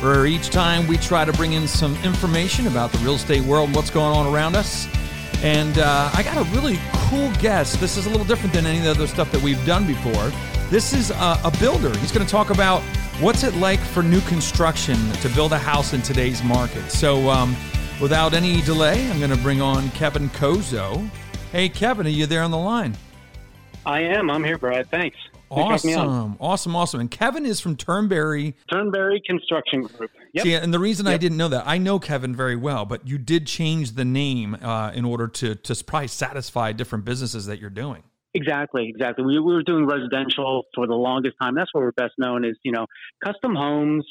where each time we try to bring in some information about the real estate world and what's going on around us. And uh, I got a really cool guest. This is a little different than any of the other stuff that we've done before. This is a, a builder. He's going to talk about what's it like for new construction to build a house in today's market. So, um, without any delay, I'm going to bring on Kevin Kozo. Hey, Kevin, are you there on the line? I am. I'm here, Brad. Thanks. Awesome, awesome, awesome. And Kevin is from Turnberry. Turnberry Construction Group. Yep. See, and the reason yep. I didn't know that, I know Kevin very well, but you did change the name uh, in order to to probably satisfy different businesses that you're doing. Exactly, exactly. We, we were doing residential for the longest time. That's where we're best known is you know custom homes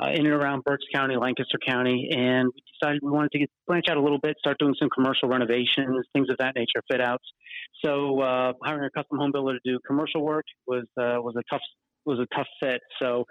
uh, in and around Berks County, Lancaster County, and we decided we wanted to get, branch out a little bit, start doing some commercial renovations, things of that nature, fit outs. So uh, hiring a custom home builder to do commercial work was uh, was a tough was a tough fit. So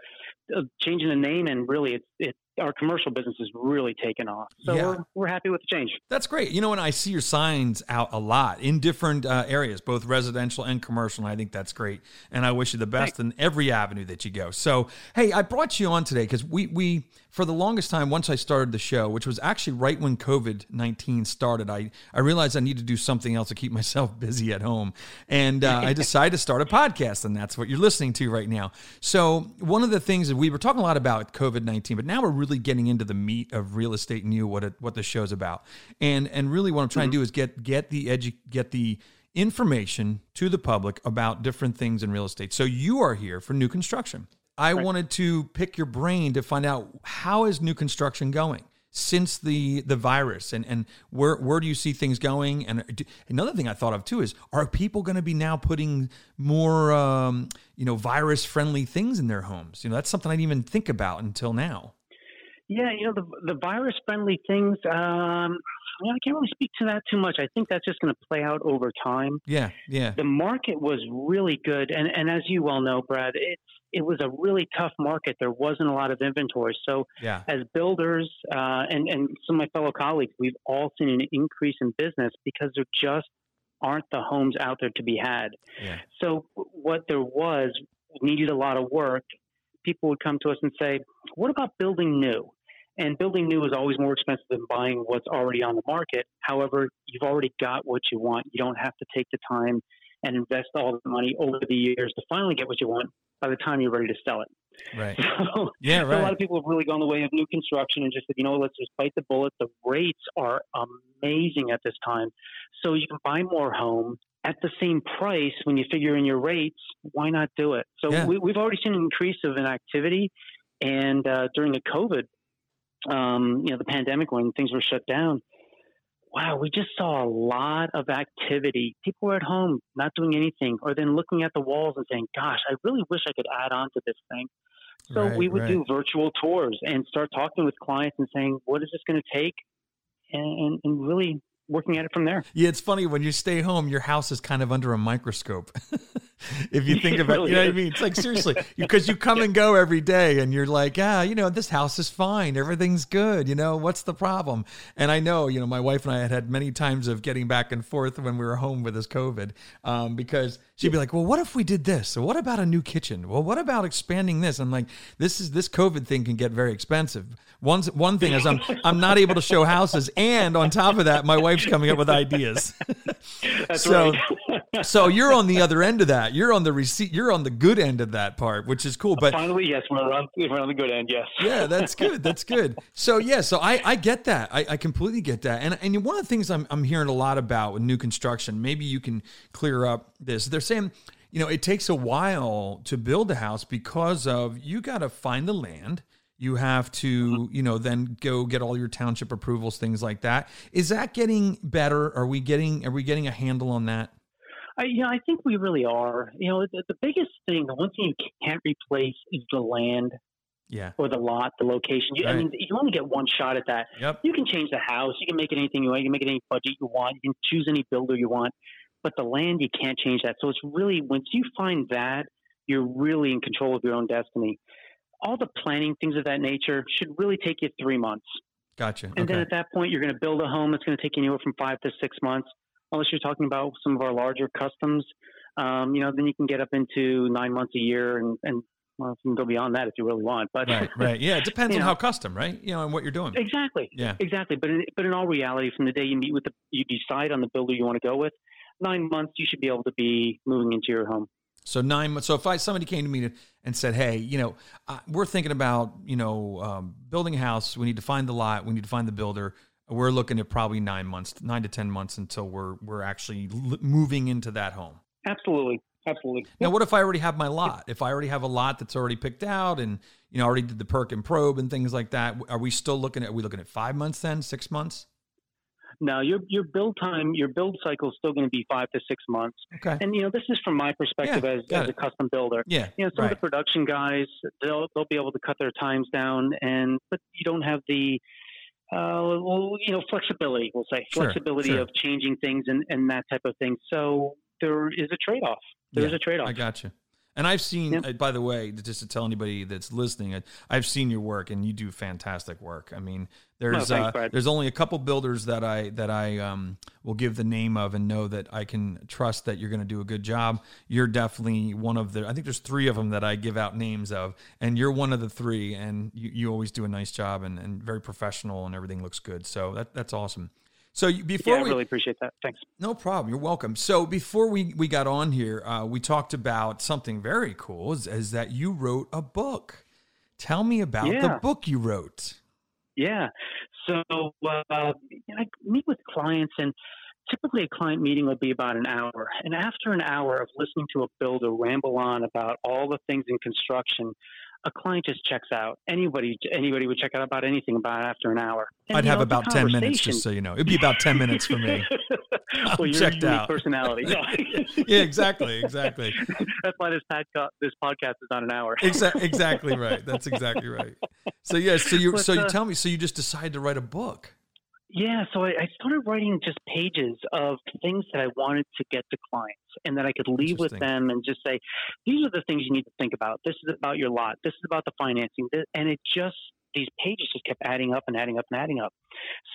uh, changing the name and really it's it our commercial business is really taken off. So yeah. we're, we're happy with the change. That's great. You know, and I see your signs out a lot in different uh, areas, both residential and commercial. And I think that's great. And I wish you the best Thanks. in every avenue that you go. So, hey, I brought you on today because we, we, for the longest time, once I started the show, which was actually right when COVID 19 started, I, I realized I need to do something else to keep myself busy at home. And uh, I decided to start a podcast, and that's what you're listening to right now. So, one of the things that we were talking a lot about COVID 19, but now we're really getting into the meat of real estate and you, what it, what the show's about. And, and really what I'm trying mm-hmm. to do is get, get the edu- get the, information to the public about different things in real estate. So you are here for new construction. I right. wanted to pick your brain to find out how is new construction going since the the virus and and where where do you see things going and do, another thing i thought of too is are people going to be now putting more um, you know virus friendly things in their homes you know that's something i didn't even think about until now yeah you know the the virus friendly things um I can't really speak to that too much. I think that's just going to play out over time. Yeah, yeah. The market was really good, and and as you well know, Brad, it's it was a really tough market. There wasn't a lot of inventory. So, yeah. as builders uh, and, and some of my fellow colleagues, we've all seen an increase in business because there just aren't the homes out there to be had. Yeah. So, what there was needed a lot of work. People would come to us and say, What about building new? And building new is always more expensive than buying what's already on the market. However, you've already got what you want. You don't have to take the time and invest all the money over the years to finally get what you want by the time you're ready to sell it. Right. So, yeah, right. So a lot of people have really gone the way of new construction and just said, you know, let's just bite the bullet. The rates are amazing at this time. So you can buy more home at the same price when you figure in your rates. Why not do it? So yeah. we, have already seen an increase of an activity. And uh, during the COVID, um, you know, the pandemic when things were shut down, wow, we just saw a lot of activity. People were at home not doing anything, or then looking at the walls and saying, gosh, I really wish I could add on to this thing. So right, we would right. do virtual tours and start talking with clients and saying, what is this going to take? And, and, and really working at it from there. Yeah, it's funny when you stay home, your house is kind of under a microscope. if you think about, really you know is. what I mean? It's like seriously, because you come and go every day, and you're like, ah, you know, this house is fine, everything's good. You know, what's the problem? And I know, you know, my wife and I had had many times of getting back and forth when we were home with this COVID, um, because she'd be like, well, what if we did this? Or what about a new kitchen? Well, what about expanding this? I'm like, this is this COVID thing can get very expensive. One one thing is I'm I'm not able to show houses, and on top of that, my wife's coming up with ideas. That's so, right. so you're on the other end of that. You're on the receipt. You're on the good end of that part, which is cool. But finally, yes, we're on we're on the good end. Yes. Yeah, that's good. That's good. So yeah, so I I get that. I, I completely get that. And and one of the things I'm I'm hearing a lot about with new construction, maybe you can clear up this. They're saying you know, it takes a while to build a house because of you got to find the land you have to, uh-huh. you know, then go get all your township approvals, things like that. Is that getting better? Are we getting are we getting a handle on that? I, yeah, I think we really are. You know, the, the biggest thing, the one thing you can't replace is the land. Yeah. Or the lot, the location. You, Right. I mean, you only get one shot at that. Yep. You can change the house. You can make it anything you want. You can make it any budget you want. You can choose any builder you want. But the land, you can't change that. So it's really once you find that, you're really in control of your own destiny. All the planning, things of that nature, should really take you three months. Gotcha. And okay. then at that point, you're going to build a home that's going to take anywhere from five to six months, unless you're talking about some of our larger customs. Um, you know, then you can get up into nine months a year, and, and well, you can go beyond that if you really want. But right. Right. Yeah. It depends on know. how custom, right? You know, and what you're doing. exactly, Yeah. exactly. But in, but in all reality, from the day you meet with the, you decide on the builder you want to go with, nine months you should be able to be moving into your home. So nine months. So if I somebody came to me and said, "Hey, you know, uh, we're thinking about you know um, building a house. We need to find the lot. We need to find the builder. We're looking at probably nine months, nine to ten months until we're we're actually l- moving into that home." Absolutely, absolutely. Now, what if I already have my lot? If I already have a lot that's already picked out, and you know, already did the perc and probe and things like that, are we still looking at? Are we looking at five months then? Six months? No, your your build time, your build cycle is still going to be five to six months. Okay. And you know, this is from my perspective Yeah, as, as a custom builder. Yeah. you know some right. of the production guys they'll they'll be able to cut their times down and but you don't have the uh well you know flexibility we'll say Sure, flexibility sure. of changing things and and that type of thing so there is a trade-off there's Yeah, a trade-off I got you. And I've seen, Yep. uh, by the way, just to tell anybody that's listening, I- I've seen your work, and you do fantastic work. I mean, there's thanks, uh, there's only a couple builders that I that I um, will give the name of and know that I can trust that you're going to do a good job. You're definitely one of the. I think there's three of them that I give out names of, and you're one of the three. And you, you always do a nice job and, and very professional, and everything looks good. So that that's awesome. So before yeah i we really appreciate that thanks no problem. You're welcome. So before we, we got on here, uh, we talked about something very cool is, is that you wrote a book. Tell me about the book you wrote. Yeah. So uh, I meet with clients, and typically a client meeting will be about an hour. And after an hour of listening to a builder ramble on about all the things in construction, a client just checks out. Anybody, anybody would check out about anything about after an hour. And, I'd have know, about 10 minutes, just so you know. It'd be about 10 minutes for me. I'm well, you're checked out. personality. No. yeah, exactly. Exactly. That's why this podcast, this podcast is not an hour. Exa- exactly right. That's exactly right. So, yeah, so you, But, so you uh, tell me, so you just decided to write a book. Yeah, so I, I started writing just pages of things that I wanted to get to clients and that I could leave with them and just say, these are the things you need to think about. This is about your lot. This is about the financing. And it just, these pages just kept adding up and adding up and adding up.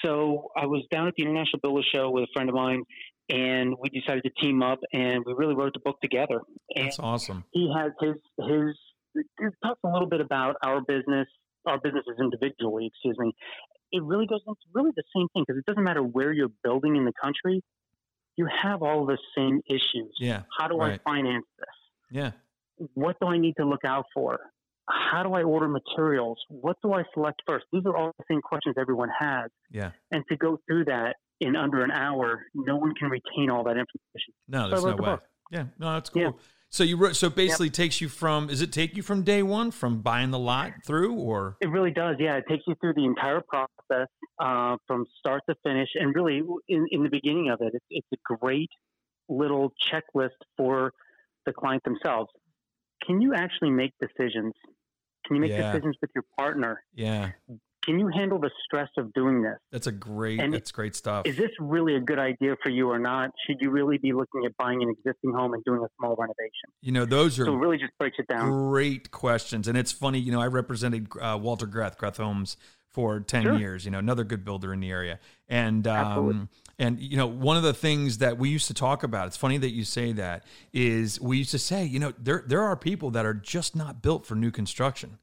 So I was down at the International Builder Show with a friend of mine and we decided to team up and we really wrote the book together. And That's awesome. he has his his he talks a little bit about our business, our businesses individually. Excuse me. It really goes into really the same thing because it doesn't matter where you're building in the country. You have all the same issues. Yeah. How do right. I finance this? Yeah. What do I need to look out for? How do I order materials? What do I select first? These are all the same questions everyone has. Yeah. And to go through that in under an hour, no one can retain all that information. No, there's I no way. Yeah, no, that's cool. Yeah. So you wrote, so basically takes you from is it take you from day one from buying the lot through or It really does. Yeah, it takes you through the entire process uh, from start to finish, and really, in, in the beginning of it, it's, it's a great little checklist for the client themselves. Can you actually make decisions? Can you make Yeah. decisions with your partner? yeah, Can you handle the stress of doing this? that's a great And that's great stuff. Is this really a good idea for you or not? Should you really be looking at buying an existing home and doing a small renovation? You know, those are So it really just breaks it down. great questions, and it's funny. You know, I represented uh, Walter Greth, Greth Homes for ten Sure. years. You know, another good builder in the area, and um, and you know, one of the things that we used to talk about. It's funny that you say that. Is we used to say, you know, there there are people that are just not built for new construction.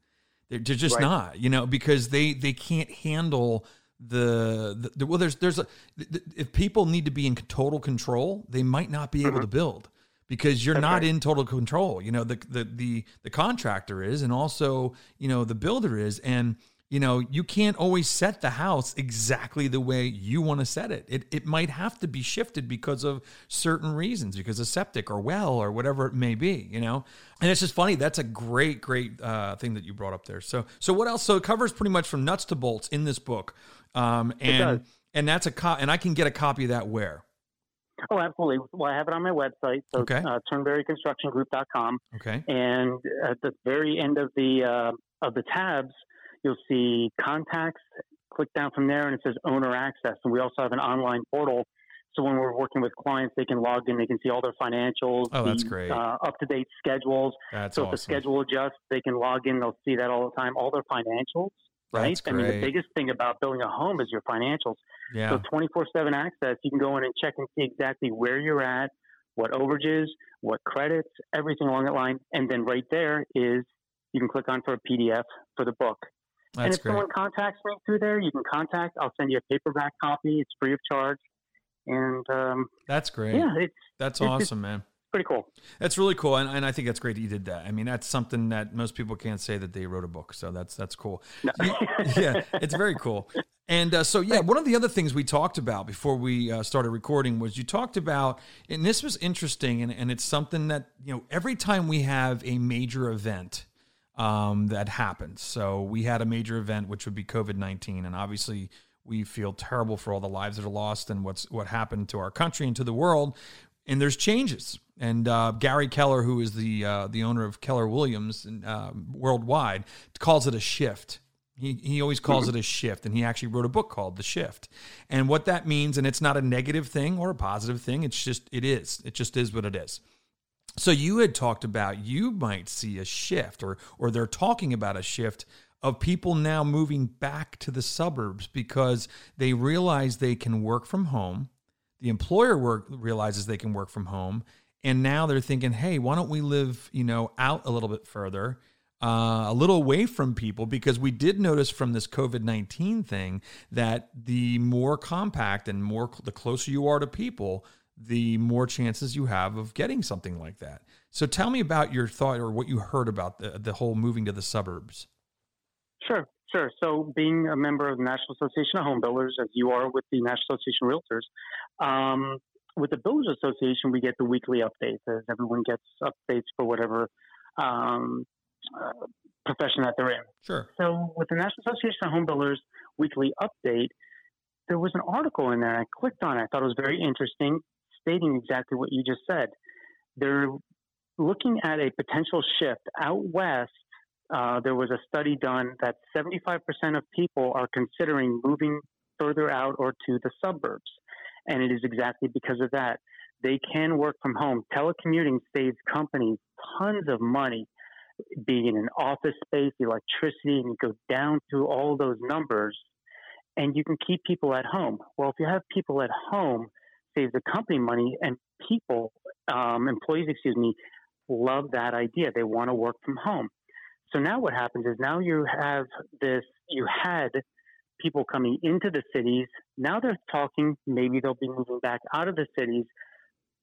They're, they're just Right. not, you know, because they they can't handle the, the, the well. There's there's a th- th- if people need to be in total control, they might not be able to build because you're Mm-hmm. That's not right. in total control. You know, the, the the the contractor is, and also you know the builder is, and you know you can't always set the house exactly the way you want to set it. It it might have to be shifted because of certain reasons, because of septic or well or whatever it may be. You know, and it's just funny. That's a great great uh, thing that you brought up there. So so what else? So it covers pretty much from nuts to bolts in this book, um, and does. and that's a co- and I can get a copy of that where. Oh, absolutely. Well, I have it on my website, so Okay. uh, turnberryconstructiongroup.com. Okay. And at the very end of the uh, of the tabs, you'll see contacts. Click down from there, and it says owner access. And we also have an online portal. So when we're working with clients, they can log in, they can see all their financials, oh, that's great. Uh, up to date schedules. That's so awesome. if the schedule adjusts, they can log in, they'll see that all the time, all their financials. Right. I mean, the biggest thing about building a home is your financials. Yeah. So 24 7 access, you can go in and check and see exactly where you're at, what overages, what credits, everything along that line. And then right there is you can click on for a PDF for the book. That's and if great. someone contacts me through there, you can contact. I'll send you a paperback copy. It's free of charge. And um, that's great. Yeah, it's that's it's, awesome, man. Pretty cool. That's really cool, and, and I think that's great that you did that. I mean, that's something that most people can't say that they wrote a book, so that's that's cool. No. yeah, it's very cool. And uh, so, yeah, one of the other things we talked about before we uh, started recording was you talked about, and this was interesting, and, and it's something that, you know, every time we have a major event um, that happens, so we had a major event, which would be COVID 19, and obviously we feel terrible for all the lives that are lost and what's what happened to our country and to the world. And there's changes. And uh, Gary Keller, who is the uh, the owner of Keller Williams uh, worldwide, calls it a shift. He, he always calls it a shift, and he actually wrote a book called The Shift. And what that means, and it's not a negative thing or a positive thing, it's just, it is. It just is what it is. So you had talked about you might see a shift, or or they're talking about a shift of people now moving back to the suburbs because they realize they can work from home. The employer work realizes they can work from home, and now they're thinking, "Hey, why don't we live, you know, out a little bit further, uh, a little away from people?" Because we did notice from this COVID nineteen thing that the more compact and more the closer you are to people, the more chances you have of getting something like that. So, tell me about your thought or what you heard about the the whole moving to the suburbs. Sure, sure. So, being a member of the National Association of Home Builders, as you are with the National Association of Realtors, um, with the Builders Association, we get the weekly updates as everyone gets updates for whatever um, uh, profession that they're in. Sure. So, with the National Association of Home Builders weekly update, there was an article in there. I clicked on it. I thought it was very interesting, stating exactly what you just said. They're looking at a potential shift out west uh, there was a study done that 75% of people are considering moving further out or to the suburbs. And it is exactly because of that. They can work from home. Telecommuting saves companies tons of money, being in an office space, electricity, and you go down through all those numbers, and you can keep people at home. Well, if you have people at home, saves the company money, and people, um, employees, excuse me, love that idea. They want to work from home. So now what happens is now you have this, you had people coming into the cities. Now they're talking, maybe they'll be moving back out of the cities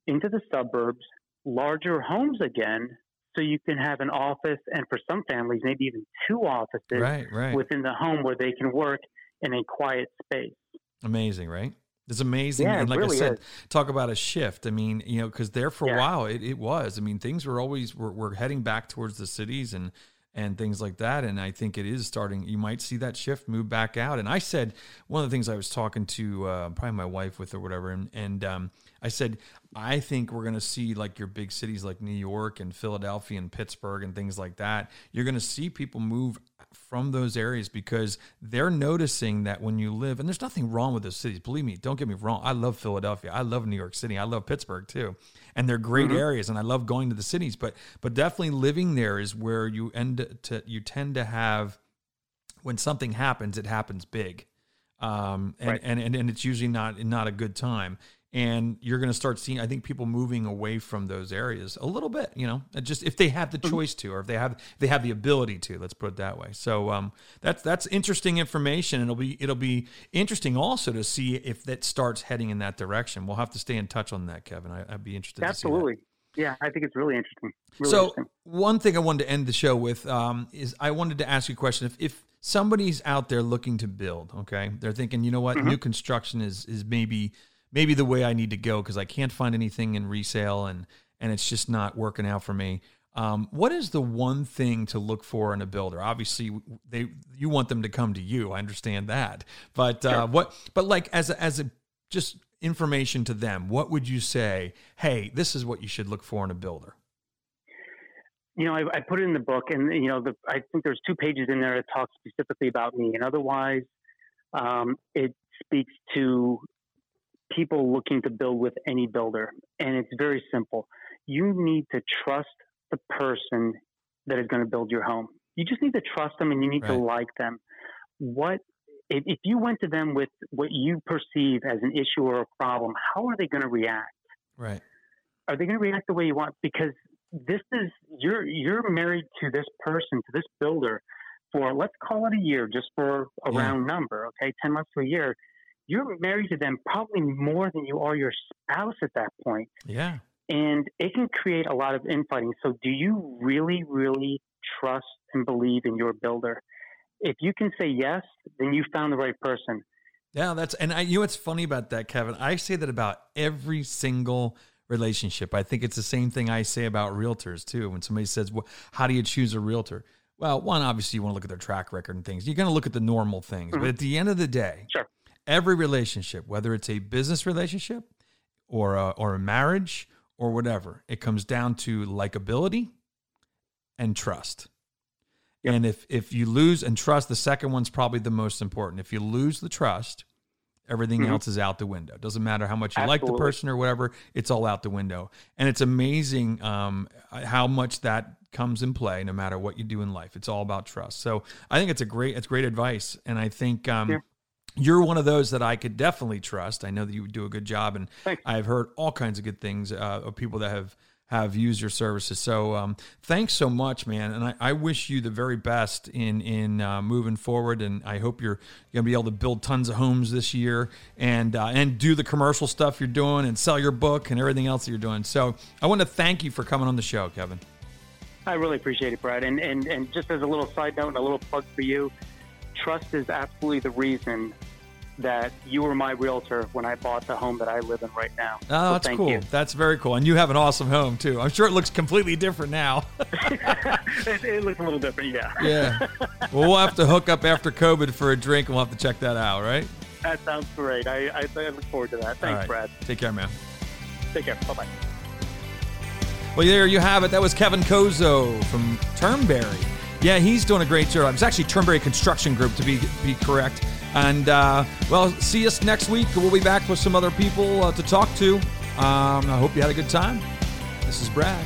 into the suburbs, larger homes again. So you can have an office, and for some families, maybe even two offices right, right. within the home where they can work in a quiet space. Amazing, right? It's amazing. Yeah, and like really I said, is. talk about a shift. I mean, you know, because there for a while it, it was. I mean, things were always we're, we're heading back towards the cities and and things like that. And I think it is starting. You might see that shift move back out. And I said one of the things I was talking to uh, probably my wife with or whatever, and and um, I said I think we're going to see like your big cities like New York and Philadelphia and Pittsburgh and things like that. You're going to see people move from those areas because they're noticing that when you live and there's nothing wrong with those cities. Believe me don't get me wrong. I love philadelphia. I love new york city. I love pittsburgh too. And they're great Mhm. areas and i love going to the cities. But but definitely living there is where you end to you tend to have when something happens it happens big. Um and Right. and, and and it's usually not not a good time and you're going to start seeing i think people moving away from those areas a little bit you know just if they have the Mm-hmm. choice to or if they have if they have the ability to let's put it that way so um that's that's interesting information and it'll be it'll be interesting also to see if that starts heading in that direction we'll have to stay in touch on that kevin I, i'd be interested to see that. Absolutely. Yeah, I think it's really interesting. Really so interesting. one thing I wanted to end the show with um, is I wanted to ask you a question. If, if somebody's out there looking to build, okay, they're thinking, you know what, Mhm. new construction is is maybe maybe the way I need to go because I can't find anything in resale and and it's just not working out for me. Um, what is the one thing to look for in a builder? Obviously, they you want them to come to you. I understand that, but uh, Sure. what? But like as a, as a just information to them, what would you say? Hey, this is what you should look for in a builder. you know, I, I, put it in the book, and you know, the, I think there's two pages in there that talk specifically about me, and otherwise, um, it speaks to people looking to build with any builder, and it's very simple. You need to trust the person that is going to build your home. You just need to trust them, and you need right. to like them. What if, if you went to them with what you perceive as an issue or a problem? How are they going to react? Right. Are they going to react the way you want? Because this is you're you're married to this person, to this builder, for let's call it a year, just for a yeah. round number, okay, ten months to a year. You're married to them probably more than you are your spouse at that point. Yeah. And it can create a lot of infighting. So, do you really, really trust and believe in your builder? If you can say yes, then you found the right person. Yeah, that's and I, you know what's funny about that, Kevin? I say that about every single relationship. I think it's the same thing I say about realtors too. When somebody says, well, "How do you choose a realtor?" Well, one obviously you want to look at their track record and things. You're going to look at the normal things, mm-hmm. but at the end of the day, sure. Every relationship, whether it's a business relationship or a, or a marriage or whatever, it comes down to likability and trust. Yep. And if if you lose and trust, the second one's probably the most important. If you lose the trust, Everything mm-hmm. else is out the window. Doesn't matter how much you Absolutely. like the person or whatever, it's all out the window. And it's amazing um, how much that comes in play no matter what you do in life. It's all about trust. So I think it's a great it's great advice. And I think um, yeah. You're one of those that I could definitely trust. I know that you would do a good job and Thanks. I've heard all kinds of good things uh, of people that have have used your services. So um, thanks so much, man. And I, I, wish you the very best in in uh, moving forward. And I hope you're going to be able to build tons of homes this year and uh, and do the commercial stuff you're doing and sell your book and everything else that you're doing. So I want to thank you for coming on the show, Kevin. I really appreciate it, Brad. And and and just as a little side note and a little plug for you, trust is absolutely the reason that you were my realtor when I bought the home that I live in right now. Oh, so that's cool. You. That's very cool. And you have an awesome home too. I'm sure it looks completely different now. it, it, looks a little different, yeah. yeah. Well, we'll have to hook up after COVID for a drink, and we'll have to check that out, right? That sounds great. I, I, I look forward to that. Thanks, right. Brad. Take care, man. Take care. Bye bye. Well, there you have it. That was Kevin Kozo from Turnberry. Yeah, he's doing a great job. It's actually Turnberry Construction Group to be be correct. And uh, well, see us next week. We'll be back with some other people uh, to talk to. Um, I hope you had a good time. This is Brad.